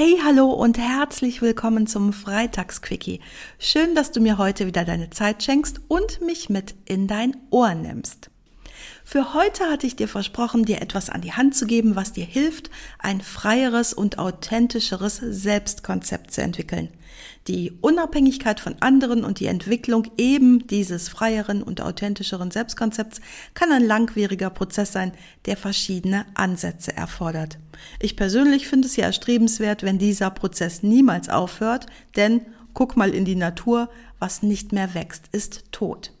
Hey, hallo und herzlich willkommen zum Freitagsquickie. Schön, dass du mir heute wieder deine Zeit schenkst und mich mit in dein Ohr nimmst. Für heute hatte ich dir versprochen, dir etwas an die Hand zu geben, was dir hilft, ein freieres und authentischeres Selbstkonzept zu entwickeln. Die Unabhängigkeit von anderen und die Entwicklung eben dieses freieren und authentischeren Selbstkonzepts kann ein langwieriger Prozess sein, der verschiedene Ansätze erfordert. Ich persönlich finde es ja erstrebenswert, wenn dieser Prozess niemals aufhört, denn guck mal in die Natur, was nicht mehr wächst, ist tot.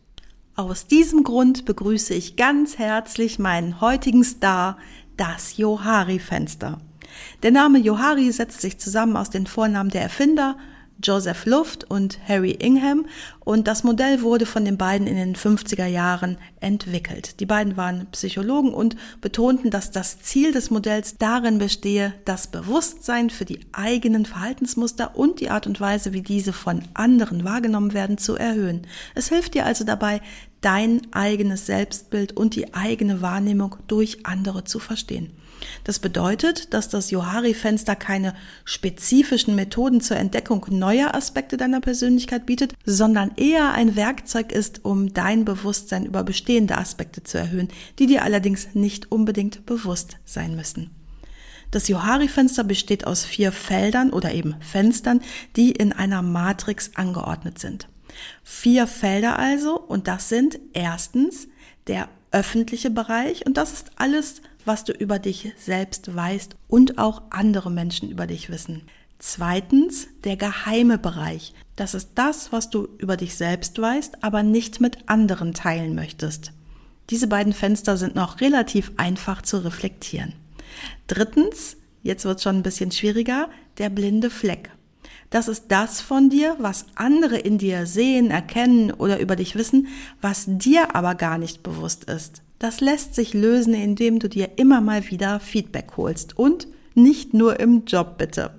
Aus diesem Grund begrüße ich ganz herzlich meinen heutigen Star, das Johari-Fenster. Der Name Johari setzt sich zusammen aus den Vornamen der Erfinder, Joseph Luft und Harry Ingham und das Modell wurde von den beiden in den 50er Jahren entwickelt. Die beiden waren Psychologen und betonten, dass das Ziel des Modells darin bestehe, das Bewusstsein für die eigenen Verhaltensmuster und die Art und Weise, wie diese von anderen wahrgenommen werden, zu erhöhen. Es hilft dir also dabei, dein eigenes Selbstbild und die eigene Wahrnehmung durch andere zu verstehen. Das bedeutet, dass das Johari-Fenster keine spezifischen Methoden zur Entdeckung neuer Aspekte deiner Persönlichkeit bietet, sondern eher ein Werkzeug ist, um dein Bewusstsein über bestehende Aspekte zu erhöhen, die dir allerdings nicht unbedingt bewusst sein müssen. Das Johari-Fenster besteht aus vier Feldern oder eben Fenstern, die in einer Matrix angeordnet sind. Vier Felder also, und das sind erstens der öffentliche Bereich, und das ist alles, was du über dich selbst weißt und auch andere Menschen über dich wissen. Zweitens der geheime Bereich. Das ist das, was du über dich selbst weißt, aber nicht mit anderen teilen möchtest. Diese beiden Fenster sind noch relativ einfach zu reflektieren. Drittens, jetzt wird es schon ein bisschen schwieriger, der blinde Fleck. Das ist das von dir, was andere in dir sehen, erkennen oder über dich wissen, was dir aber gar nicht bewusst ist. Das lässt sich lösen, indem du dir immer mal wieder Feedback holst und nicht nur im Job bitte.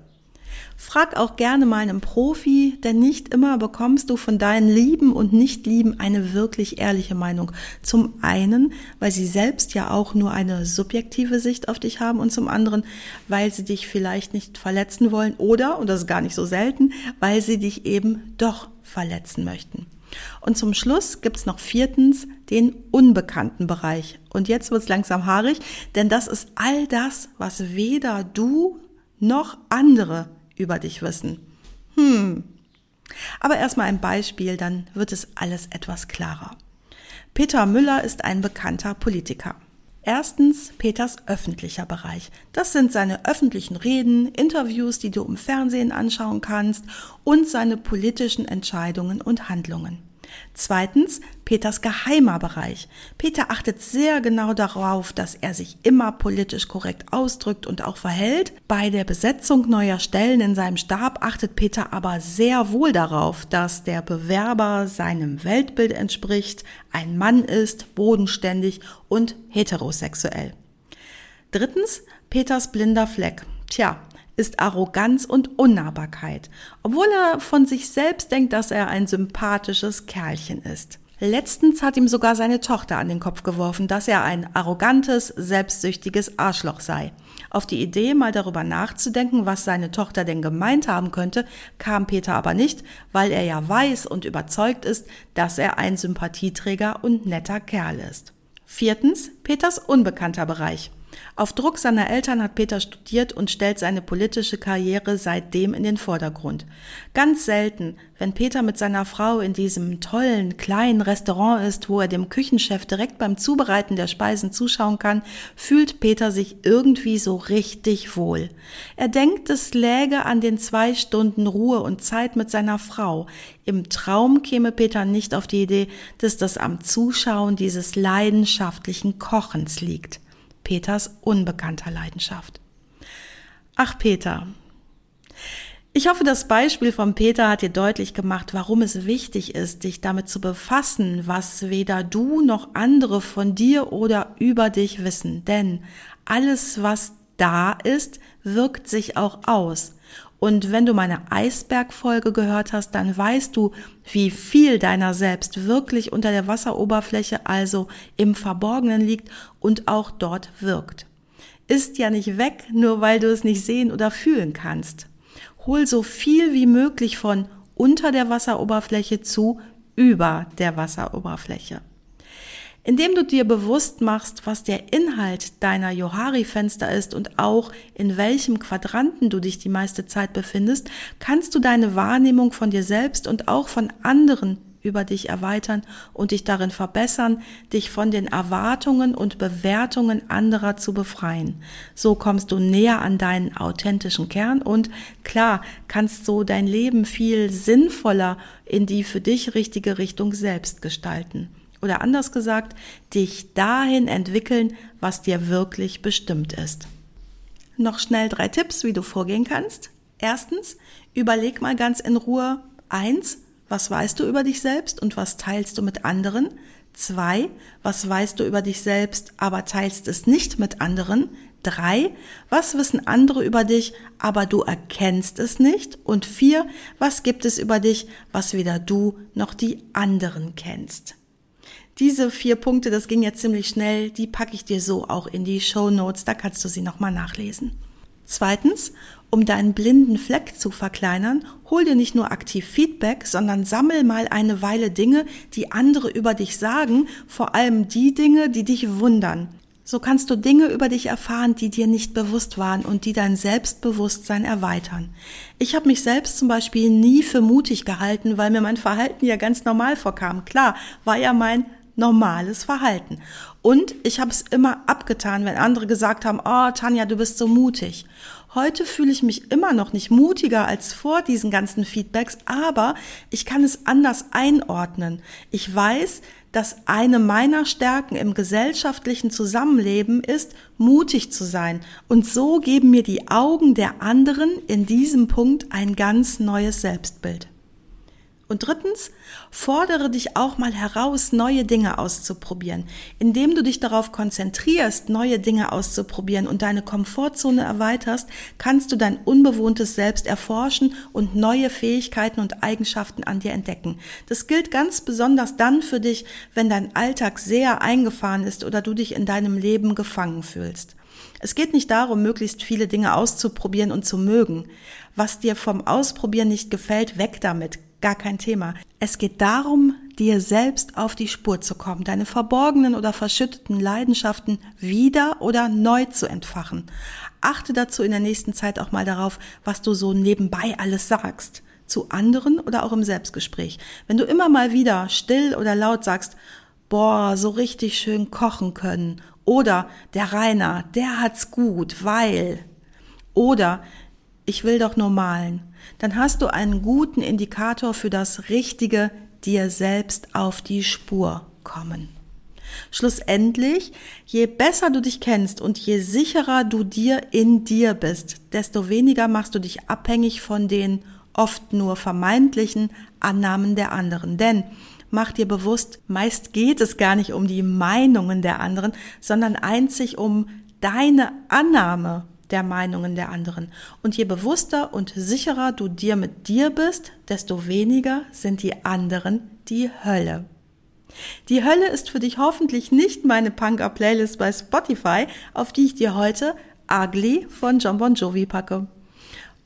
Frag auch gerne mal einen Profi, denn nicht immer bekommst du von deinen Lieben und Nicht-Lieben eine wirklich ehrliche Meinung. Zum einen, weil sie selbst ja auch nur eine subjektive Sicht auf dich haben und zum anderen, weil sie dich vielleicht nicht verletzen wollen oder, und das ist gar nicht so selten, weil sie dich eben doch verletzen möchten. Und zum Schluss gibt's noch viertens den unbekannten Bereich. Und jetzt wird's langsam haarig, denn das ist all das, was weder du noch andere über dich wissen. Hm. Aber erstmal ein Beispiel, dann wird es alles etwas klarer. Peter Müller ist ein bekannter Politiker. Erstens Peters öffentlicher Bereich. Das sind seine öffentlichen Reden, Interviews, die du im Fernsehen anschauen kannst und seine politischen Entscheidungen und Handlungen. Zweitens Peters geheimer Bereich. Peter achtet sehr genau darauf, dass er sich immer politisch korrekt ausdrückt und auch verhält. Bei der Besetzung neuer Stellen in seinem Stab achtet Peter aber sehr wohl darauf, dass der Bewerber seinem Weltbild entspricht, ein Mann ist, bodenständig und heterosexuell. Drittens Peters blinder Fleck. Tja, ist Arroganz und Unnahbarkeit, obwohl er von sich selbst denkt, dass er ein sympathisches Kerlchen ist. Letztens hat ihm sogar seine Tochter an den Kopf geworfen, dass er ein arrogantes, selbstsüchtiges Arschloch sei. Auf die Idee, mal darüber nachzudenken, was seine Tochter denn gemeint haben könnte, kam Peter aber nicht, weil er ja weiß und überzeugt ist, dass er ein Sympathieträger und netter Kerl ist. Viertens, Peters unbekannter Bereich. Auf Druck seiner Eltern hat Peter studiert und stellt seine politische Karriere seitdem in den Vordergrund. Ganz selten, wenn Peter mit seiner Frau in diesem tollen kleinen Restaurant ist, wo er dem Küchenchef direkt beim Zubereiten der Speisen zuschauen kann, fühlt Peter sich irgendwie so richtig wohl. Er denkt, es läge an den zwei Stunden Ruhe und Zeit mit seiner Frau. Im Traum käme Peter nicht auf die Idee, dass das am Zuschauen dieses leidenschaftlichen Kochens liegt. Peters unbekannter Leidenschaft. Ach Peter, Ich hoffe, das Beispiel von Peter hat dir deutlich gemacht, warum es wichtig ist, dich damit zu befassen, was weder du noch andere von dir oder über dich wissen. Denn alles, was da ist, wirkt sich auch aus. Und wenn du meine Eisbergfolge gehört hast, dann weißt du, wie viel deiner selbst wirklich unter der Wasseroberfläche, also im Verborgenen liegt und auch dort wirkt. Ist ja nicht weg, nur weil du es nicht sehen oder fühlen kannst hol so viel wie möglich von unter der Wasseroberfläche zu über der Wasseroberfläche. Indem du dir bewusst machst, was der Inhalt deiner Johari-Fenster ist und auch in welchem Quadranten du dich die meiste Zeit befindest, kannst du deine Wahrnehmung von dir selbst und auch von anderen über dich erweitern und dich darin verbessern, dich von den Erwartungen und Bewertungen anderer zu befreien. So kommst du näher an deinen authentischen Kern und klar kannst so dein Leben viel sinnvoller in die für dich richtige Richtung selbst gestalten. Oder anders gesagt, dich dahin entwickeln, was dir wirklich bestimmt ist. Noch schnell drei Tipps, wie du vorgehen kannst. Erstens, überleg mal ganz in Ruhe, eins, was weißt du über dich selbst und was teilst du mit anderen? Zwei, was weißt du über dich selbst, aber teilst es nicht mit anderen? Drei, was wissen andere über dich, aber du erkennst es nicht? Und vier, was gibt es über dich, was weder du noch die anderen kennst? Diese vier Punkte, das ging jetzt ziemlich schnell, die packe ich dir so auch in die Show Notes, da kannst du sie nochmal nachlesen. Zweitens, um deinen blinden Fleck zu verkleinern, hol dir nicht nur aktiv Feedback, sondern sammel mal eine Weile Dinge, die andere über dich sagen, vor allem die Dinge, die dich wundern. So kannst du Dinge über dich erfahren, die dir nicht bewusst waren und die dein Selbstbewusstsein erweitern. Ich habe mich selbst zum Beispiel nie für mutig gehalten, weil mir mein Verhalten ja ganz normal vorkam. Klar, war ja mein normales Verhalten. Und ich habe es immer abgetan, wenn andere gesagt haben, oh Tanja, du bist so mutig. Heute fühle ich mich immer noch nicht mutiger als vor diesen ganzen Feedbacks, aber ich kann es anders einordnen. Ich weiß, dass eine meiner Stärken im gesellschaftlichen Zusammenleben ist, mutig zu sein. Und so geben mir die Augen der anderen in diesem Punkt ein ganz neues Selbstbild. Und drittens, fordere dich auch mal heraus, neue Dinge auszuprobieren. Indem du dich darauf konzentrierst, neue Dinge auszuprobieren und deine Komfortzone erweiterst, kannst du dein unbewohntes Selbst erforschen und neue Fähigkeiten und Eigenschaften an dir entdecken. Das gilt ganz besonders dann für dich, wenn dein Alltag sehr eingefahren ist oder du dich in deinem Leben gefangen fühlst. Es geht nicht darum, möglichst viele Dinge auszuprobieren und zu mögen. Was dir vom Ausprobieren nicht gefällt, weg damit gar kein Thema. Es geht darum, dir selbst auf die Spur zu kommen, deine verborgenen oder verschütteten Leidenschaften wieder oder neu zu entfachen. Achte dazu in der nächsten Zeit auch mal darauf, was du so nebenbei alles sagst. Zu anderen oder auch im Selbstgespräch. Wenn du immer mal wieder still oder laut sagst, boah, so richtig schön kochen können. Oder der Rainer, der hat's gut, weil. Oder ich will doch nur malen dann hast du einen guten Indikator für das richtige dir selbst auf die Spur kommen. Schlussendlich, je besser du dich kennst und je sicherer du dir in dir bist, desto weniger machst du dich abhängig von den oft nur vermeintlichen Annahmen der anderen. Denn mach dir bewusst, meist geht es gar nicht um die Meinungen der anderen, sondern einzig um deine Annahme der Meinungen der anderen. Und je bewusster und sicherer du dir mit dir bist, desto weniger sind die anderen die Hölle. Die Hölle ist für dich hoffentlich nicht meine Punker-Playlist bei Spotify, auf die ich dir heute Ugly von John Bon Jovi packe.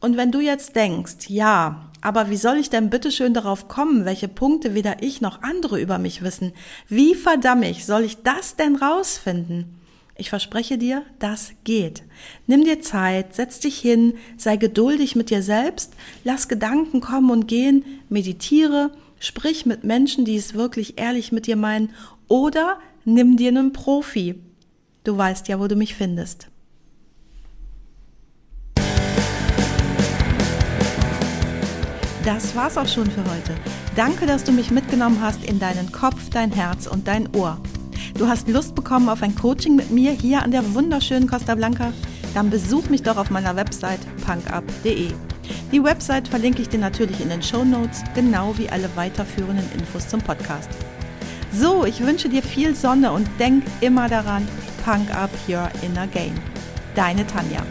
Und wenn du jetzt denkst, ja, aber wie soll ich denn bitteschön darauf kommen, welche Punkte weder ich noch andere über mich wissen? Wie verdammt soll ich das denn rausfinden? Ich verspreche dir, das geht. Nimm dir Zeit, setz dich hin, sei geduldig mit dir selbst, lass Gedanken kommen und gehen, meditiere, sprich mit Menschen, die es wirklich ehrlich mit dir meinen oder nimm dir einen Profi. Du weißt ja, wo du mich findest. Das war's auch schon für heute. Danke, dass du mich mitgenommen hast in deinen Kopf, dein Herz und dein Ohr. Du hast Lust bekommen auf ein Coaching mit mir hier an der wunderschönen Costa Blanca? Dann besuch mich doch auf meiner Website punkup.de. Die Website verlinke ich dir natürlich in den Show Notes, genau wie alle weiterführenden Infos zum Podcast. So, ich wünsche dir viel Sonne und denk immer daran, Punk up your inner game. Deine Tanja.